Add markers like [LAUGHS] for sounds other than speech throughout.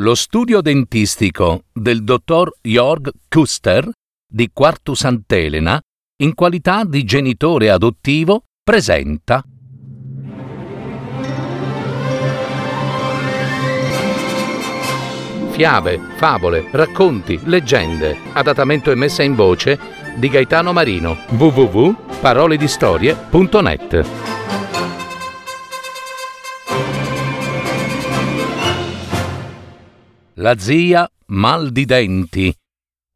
Lo studio dentistico del dottor Jörg Kuster di Quartu Sant'Elena, in qualità di genitore adottivo, presenta Fiabe, favole, racconti, leggende, adattamento e messa in voce di Gaetano Marino. www.paroledistorie.net La zia mal di denti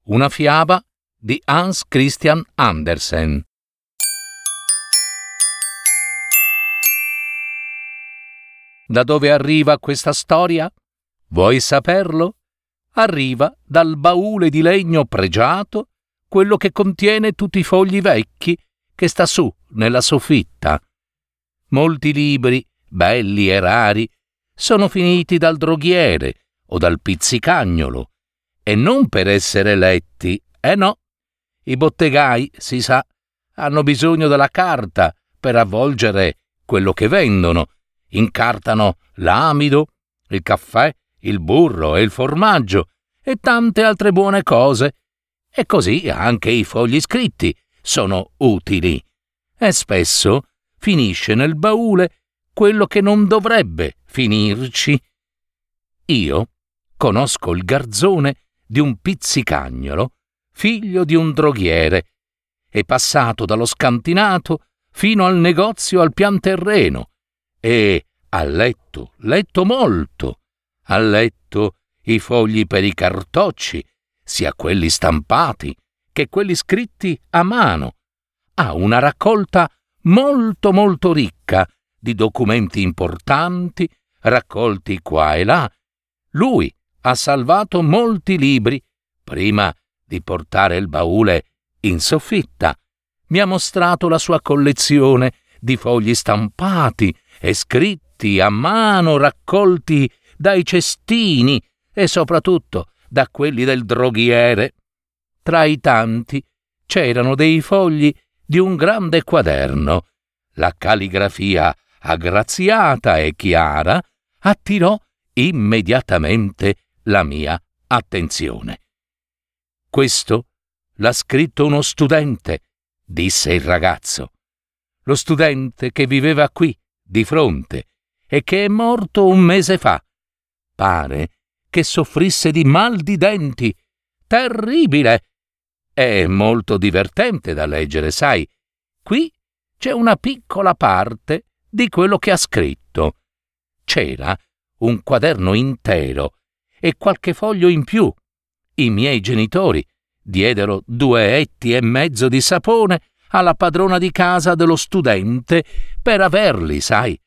una fiaba di Hans Christian Andersen Da dove arriva questa storia? Vuoi saperlo? Arriva dal baule di legno pregiato, quello che contiene tutti i fogli vecchi che sta su nella soffitta. Molti libri, belli e rari, sono finiti dal droghiere o dal pizzicagnolo, e non per essere letti, eh no. I bottegai, si sa, hanno bisogno della carta per avvolgere quello che vendono. Incartano l'amido, il caffè, il burro e il formaggio e tante altre buone cose. E così anche i fogli scritti sono utili. E spesso finisce nel baule quello che non dovrebbe finirci. Io conosco il garzone di un pizzicagnolo, figlio di un droghiere, è passato dallo scantinato fino al negozio al pian terreno e ha letto, letto molto, ha letto i fogli per i cartocci, sia quelli stampati che quelli scritti a mano. Ha una raccolta molto molto ricca di documenti importanti, raccolti qua e là. Lui ha salvato molti libri prima di portare il baule in soffitta. Mi ha mostrato la sua collezione di fogli stampati e scritti a mano raccolti dai cestini e soprattutto da quelli del droghiere. Tra i tanti c'erano dei fogli di un grande quaderno. La calligrafia aggraziata e chiara attirò immediatamente la mia attenzione. Questo l'ha scritto uno studente, disse il ragazzo. Lo studente che viveva qui, di fronte, e che è morto un mese fa pare che soffrisse di mal di denti. Terribile! È molto divertente da leggere, sai. Qui c'è una piccola parte di quello che ha scritto. C'era un quaderno intero e qualche foglio in più. I miei genitori diedero due etti e mezzo di sapone alla padrona di casa dello studente per averli, sai.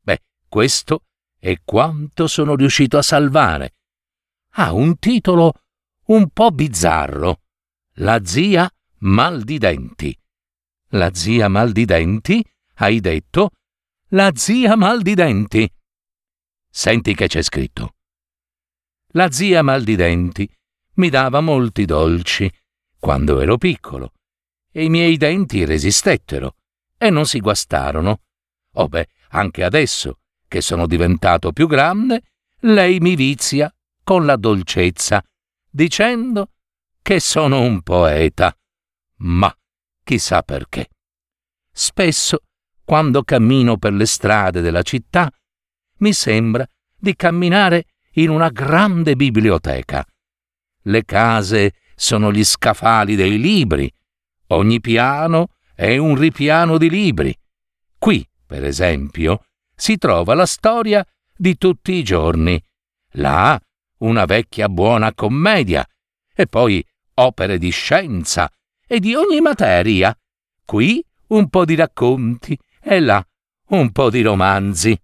Beh, questo e quanto sono riuscito a salvare. Ha un titolo un po' bizzarro. La zia mal di denti. La zia mal di denti? Hai detto? La zia mal di denti. Senti che c'è scritto. La zia mal di denti mi dava molti dolci quando ero piccolo e i miei denti resistettero e non si guastarono. Oh beh, anche adesso che sono diventato più grande, lei mi vizia con la dolcezza, dicendo che sono un poeta. Ma chissà perché. Spesso, quando cammino per le strade della città, mi sembra di camminare in una grande biblioteca. Le case sono gli scaffali dei libri, ogni piano è un ripiano di libri. Qui, per esempio, si trova la storia di tutti i giorni. Là una vecchia buona commedia, e poi opere di scienza e di ogni materia. Qui un po' di racconti e là un po' di romanzi.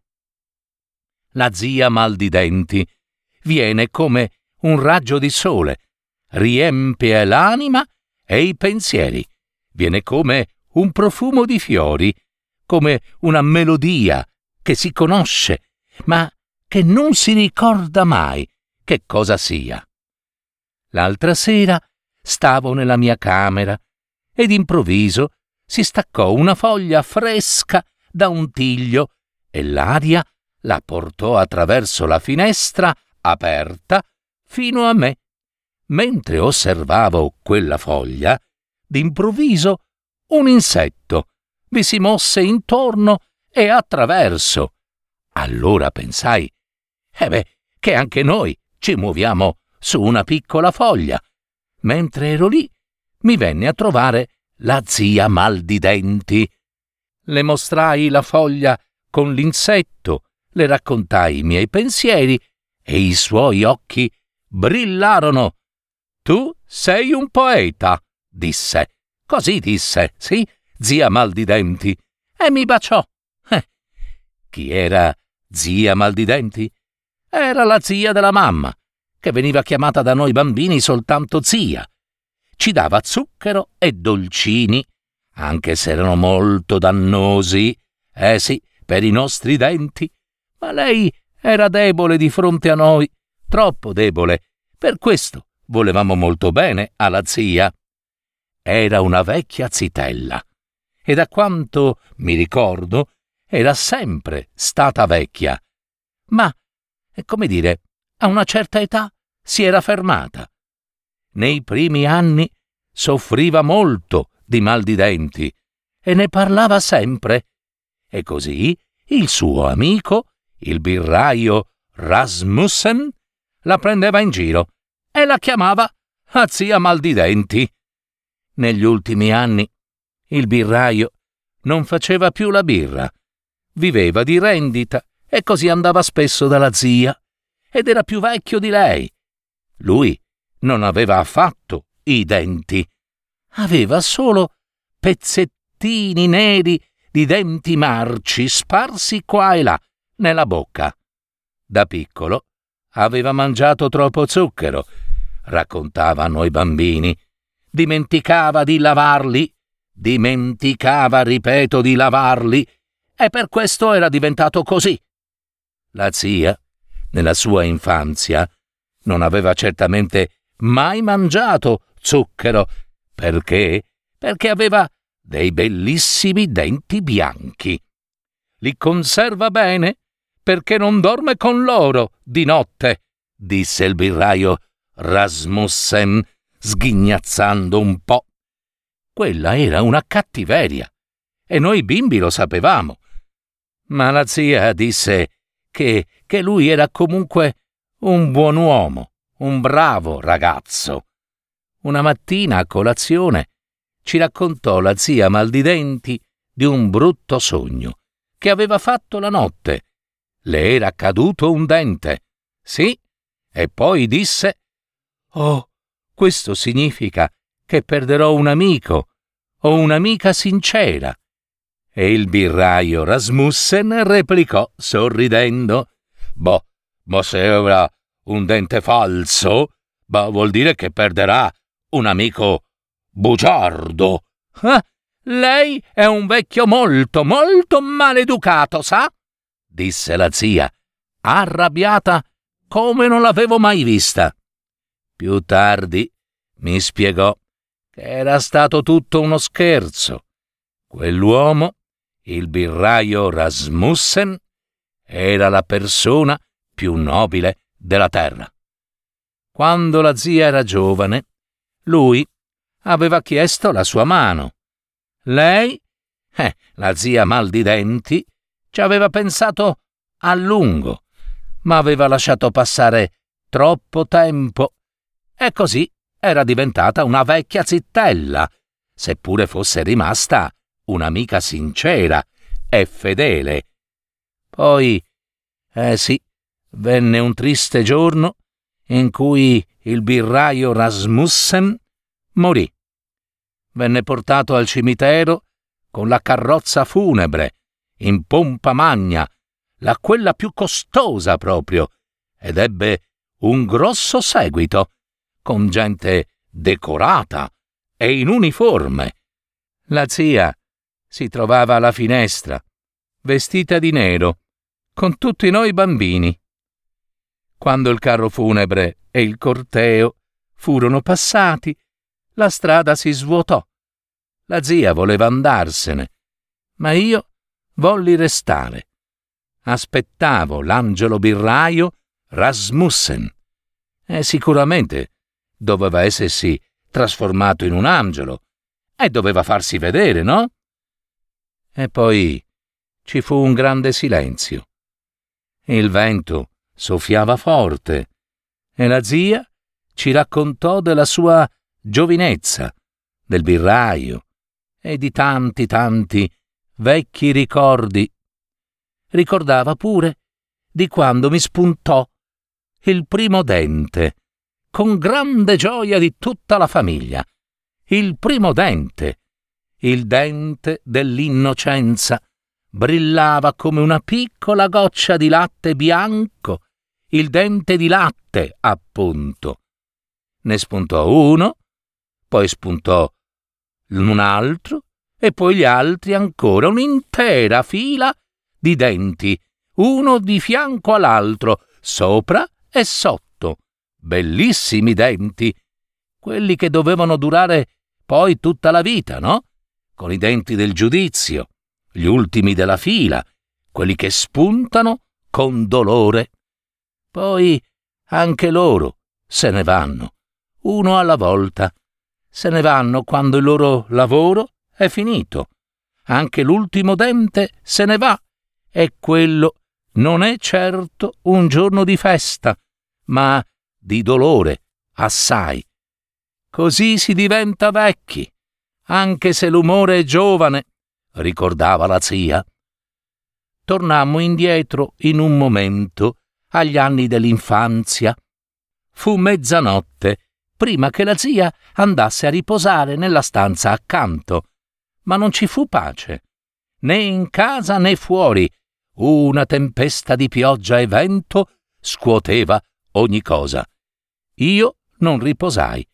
La zia mal di denti viene come un raggio di sole, riempie l'anima e i pensieri, viene come un profumo di fiori, come una melodia che si conosce, ma che non si ricorda mai che cosa sia. L'altra sera stavo nella mia camera ed improvviso si staccò una foglia fresca da un tiglio e l'aria la portò attraverso la finestra aperta fino a me. Mentre osservavo quella foglia, d'improvviso un insetto vi si mosse intorno e attraverso. Allora pensai, eh beh, che anche noi ci muoviamo su una piccola foglia. Mentre ero lì, mi venne a trovare la zia Maldidenti. Le mostrai la foglia con l'insetto, le raccontai i miei pensieri e i suoi occhi brillarono. Tu sei un poeta, disse. Così disse, sì, zia Maldidenti, e mi baciò. [LAUGHS] Eh, chi era zia Maldidenti? Era la zia della mamma, che veniva chiamata da noi bambini soltanto zia. Ci dava zucchero e dolcini, anche se erano molto dannosi, eh sì, per i nostri denti. Ma lei era debole di fronte a noi, troppo debole. Per questo volevamo molto bene alla zia. Era una vecchia zitella, e da quanto mi ricordo era sempre stata vecchia. Ma, come dire, a una certa età si era fermata. Nei primi anni soffriva molto di mal di denti e ne parlava sempre. E così il suo amico, il birraio Rasmussen, la prendeva in giro e la chiamava a zia mal di denti. Negli ultimi anni il birraio non faceva più la birra, viveva di rendita e così andava spesso dalla zia ed era più vecchio di lei lui non aveva affatto i denti. Aveva solo pezzettini neri di denti marci sparsi qua e là nella bocca. Da piccolo aveva mangiato troppo zucchero, raccontavano i bambini. Dimenticava di lavarli, dimenticava, ripeto, di lavarli, e per questo era diventato così. La zia, nella sua infanzia, non aveva certamente mai mangiato zucchero. Perché? Perché aveva dei bellissimi denti bianchi. Li conserva bene perché non dorme con loro di notte, disse il birraio Rasmussen, sghignazzando un po'. Quella era una cattiveria, e noi bimbi lo sapevamo. Ma la zia disse che, che lui era comunque un buon uomo, un bravo ragazzo. Una mattina a colazione ci raccontò la zia Maldidenti di un brutto sogno che aveva fatto la notte. Le era caduto un dente. Sì, e poi disse Oh, questo significa che perderò un amico o un'amica sincera. E il birraio Rasmussen replicò sorridendo Boh, ma se avrà un dente falso, bah, vuol dire che perderà un amico bugiardo. Ah, lei è un vecchio molto, molto maleducato, sa? Disse la zia, arrabbiata come non l'avevo mai vista. Più tardi mi spiegò che era stato tutto uno scherzo. Quell'uomo, il birraio Rasmussen, era la persona più nobile della terra. Quando la zia era giovane, lui aveva chiesto la sua mano. Lei, eh, la zia mal di denti, ci aveva pensato a lungo, ma aveva lasciato passare troppo tempo e così era diventata una vecchia zittella, seppure fosse rimasta un'amica sincera e fedele. Poi, eh sì, venne un triste giorno in cui il birraio Rasmussen morì. Venne portato al cimitero con la carrozza funebre, in pompa magna, la quella più costosa proprio, ed ebbe un grosso seguito, con gente decorata e in uniforme. La zia si trovava alla finestra, vestita di nero, con tutti noi bambini. Quando il carro funebre e il corteo furono passati, la strada si svuotò. La zia voleva andarsene, ma io volli restare. Aspettavo l'angelo birraio Rasmussen. E sicuramente doveva essersi trasformato in un angelo e doveva farsi vedere, no? E poi ci fu un grande silenzio. Il vento soffiava forte e la zia ci raccontò della sua giovinezza, del birraio e di tanti tanti vecchi ricordi. Ricordava pure di quando mi spuntò il primo dente, con grande gioia di tutta la famiglia. Il primo dente, il dente dell'innocenza, brillava come una piccola goccia di latte bianco, il dente di latte, appunto. Ne spuntò uno, poi spuntò un altro, e poi gli altri ancora, un'intera fila di denti, uno di fianco all'altro, sopra e sotto. Bellissimi denti, quelli che dovevano durare poi tutta la vita, no? Con i denti del giudizio, gli ultimi della fila, quelli che spuntano con dolore. Poi anche loro se ne vanno, uno alla volta. Se ne vanno quando il loro lavoro è finito. Anche l'ultimo dente se ne va e quello non è certo un giorno di festa, ma di dolore, assai. Così si diventa vecchi, anche se l'umore è giovane, ricordava la zia. Tornammo indietro in un momento agli anni dell'infanzia. Fu mezzanotte prima che la zia andasse a riposare nella stanza accanto, ma non ci fu pace, né in casa né fuori. Una tempesta di pioggia e vento scuoteva ogni cosa. Io non riposai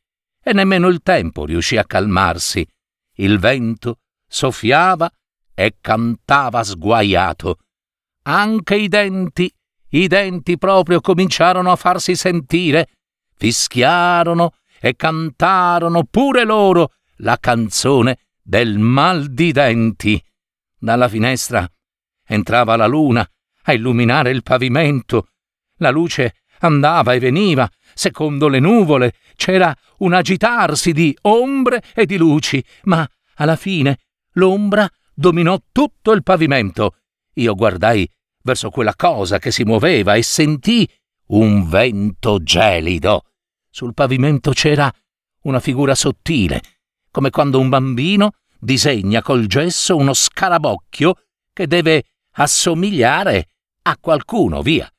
e nemmeno il tempo riuscì a calmarsi. Il vento soffiava e cantava sguaiato. Anche i denti, i denti proprio cominciarono a farsi sentire, fischiarono e cantarono pure loro la canzone del mal di denti. Dalla finestra entrava la luna a illuminare il pavimento. La luce andava e veniva, secondo le nuvole, c'era un agitarsi di ombre e di luci, ma alla fine l'ombra dominò tutto il pavimento. Io guardai verso quella cosa che si muoveva e sentii un vento gelido. Sul pavimento c'era una figura sottile, come quando un bambino disegna col gesso uno scarabocchio che deve assomigliare a qualcuno, via.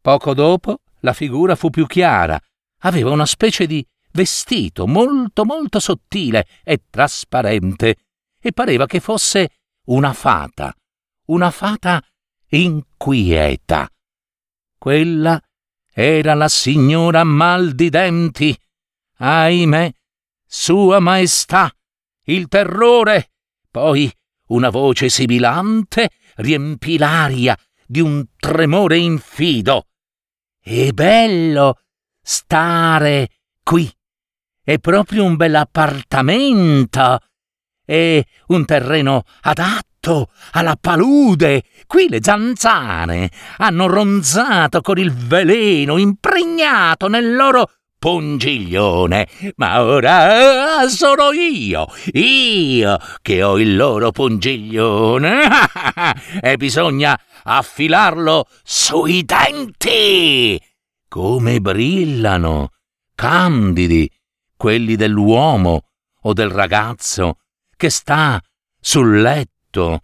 Poco dopo la figura fu più chiara, aveva una specie di vestito molto molto sottile e trasparente, e pareva che fosse una fata, una fata inquieta. Quella era la signora Mal di Denti, ahimè, Sua Maestà, il terrore. Poi una voce sibilante riempì l'aria di un tremore infido. È bello stare qui. È proprio un bel appartamento. È un terreno adatto alla palude. Qui le zanzane hanno ronzato con il veleno impregnato nel loro pungiglione, ma ora sono io, io che ho il loro pungiglione [LAUGHS] e bisogna affilarlo sui denti. Come brillano, candidi, quelli dell'uomo o del ragazzo che sta sul letto.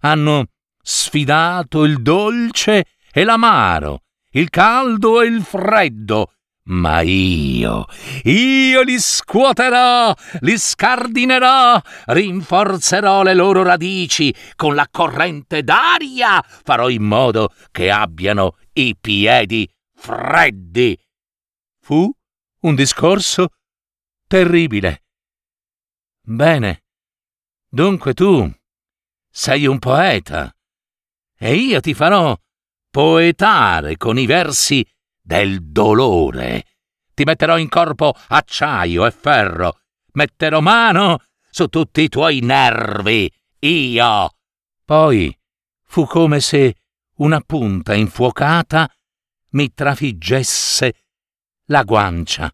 Hanno sfidato il dolce e l'amaro, il caldo e il freddo, ma io, io li scuoterò, li scardinerò, rinforzerò le loro radici con la corrente d'aria, farò in modo che abbiano i piedi freddi. Fu un discorso terribile. Bene, dunque tu sei un poeta, e io ti farò poetare con i versi del dolore. Ti metterò in corpo acciaio e ferro. Metterò mano su tutti i tuoi nervi. Io. Poi fu come se una punta infuocata mi trafiggesse la guancia.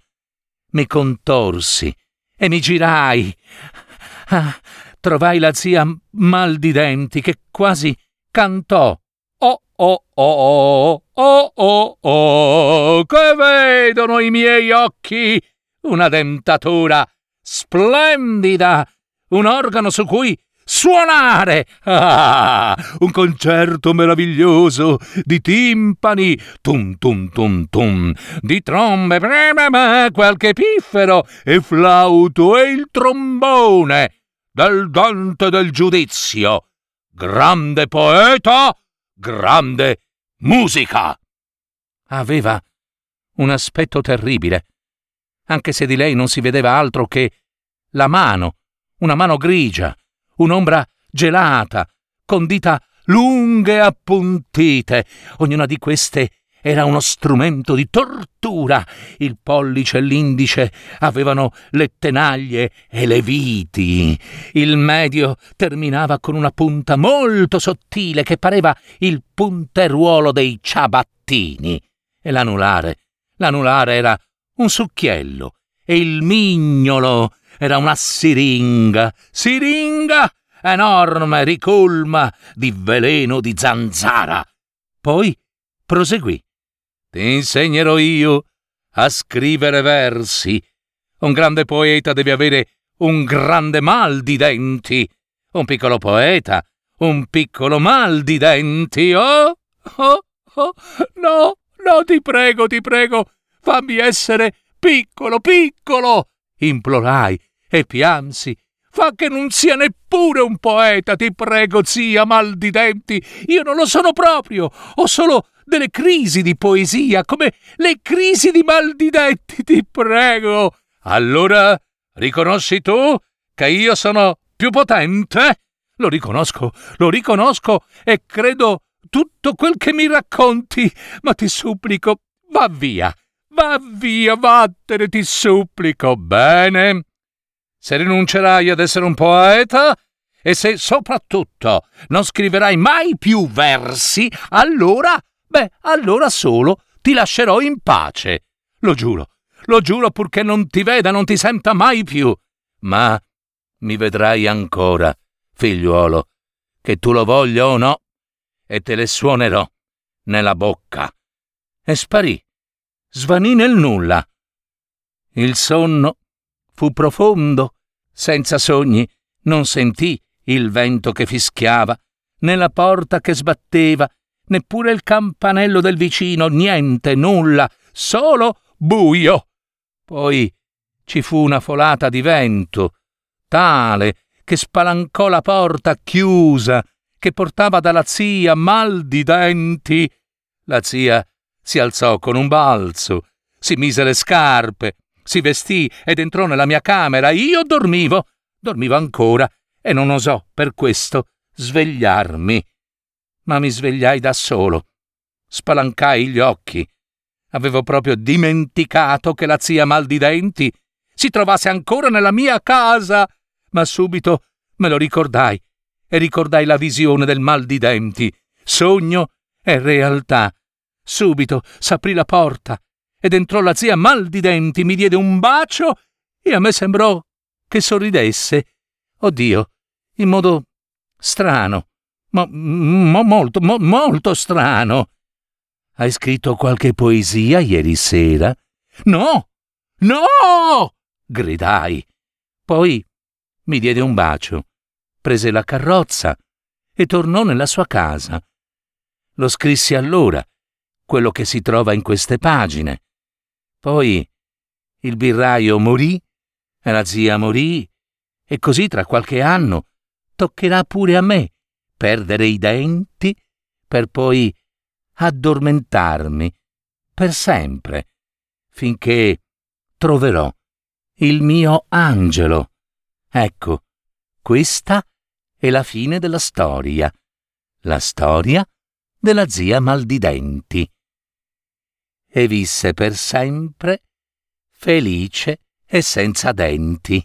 Mi contorsi e mi girai. Ah, trovai la zia mal di denti che quasi cantò. Oh oh oh oh oh oh, che vedono i miei occhi! Una dentatura splendida, un organo su cui suonare! Ah, un concerto meraviglioso di timpani, tum tum tum tum, di trombe, qualche piffero e flauto e il trombone del Dante del giudizio. Grande poeta, grande musica. Aveva un aspetto terribile, anche se di lei non si vedeva altro che la mano, una mano grigia, un'ombra gelata, con dita lunghe appuntite. Ognuna di queste era uno strumento di tortura. Il pollice e l'indice avevano le tenaglie e le viti. Il medio terminava con una punta molto sottile che pareva il punteruolo dei ciabattini. E l'anulare, l'anulare era un succhiello e il mignolo era una siringa, siringa enorme, ricolma di veleno di zanzara. Poi proseguì. Ti insegnerò io a scrivere versi. Un grande poeta deve avere un grande mal di denti. Un piccolo poeta, un piccolo mal di denti. Oh, oh, oh, no, no, ti prego, ti prego, fammi essere piccolo, piccolo, implorai e piansi. Fa che non sia neppure un poeta, ti prego, zia, mal di denti. Io non lo sono proprio. Ho solo delle crisi di poesia, come le crisi di mal di denti, ti prego. Allora, riconosci tu che io sono più potente? Lo riconosco, lo riconosco e credo tutto quel che mi racconti, ma ti supplico, va via, va via, vattene, ti supplico, bene? se rinuncerai ad essere un poeta e se soprattutto non scriverai mai più versi, allora, beh, allora solo ti lascerò in pace. Lo giuro, lo giuro purché non ti veda, non ti senta mai più. Ma mi vedrai ancora, figliuolo, che tu lo voglia o no, e te le suonerò nella bocca. E sparì, svanì nel nulla. Il sonno fu profondo, senza sogni, non sentì il vento che fischiava, né la porta che sbatteva, neppure il campanello del vicino, niente, nulla, solo buio. Poi ci fu una folata di vento, tale che spalancò la porta chiusa, che portava dalla zia mal di denti. La zia si alzò con un balzo, si mise le scarpe, si vestì ed entrò nella mia camera. Io dormivo, dormivo ancora, e non osò per questo svegliarmi. Ma mi svegliai da solo. Spalancai gli occhi. Avevo proprio dimenticato che la zia Maldidenti si trovasse ancora nella mia casa. Ma subito me lo ricordai e ricordai la visione del mal di denti, sogno e realtà. Subito s'aprì la porta ed entrò la zia mal di denti, mi diede un bacio e a me sembrò che sorridesse. Oddio, in modo strano, ma, ma molto, mo, molto strano. Hai scritto qualche poesia ieri sera? No! No! gridai. Poi mi diede un bacio, prese la carrozza e tornò nella sua casa. Lo scrissi allora, quello che si trova in queste pagine. Poi il birraio morì, la zia morì, e così tra qualche anno toccherà pure a me perdere i denti per poi addormentarmi per sempre, finché troverò il mio angelo. Ecco, questa è la fine della storia, la storia della zia Maldidenti e visse per sempre felice e senza denti.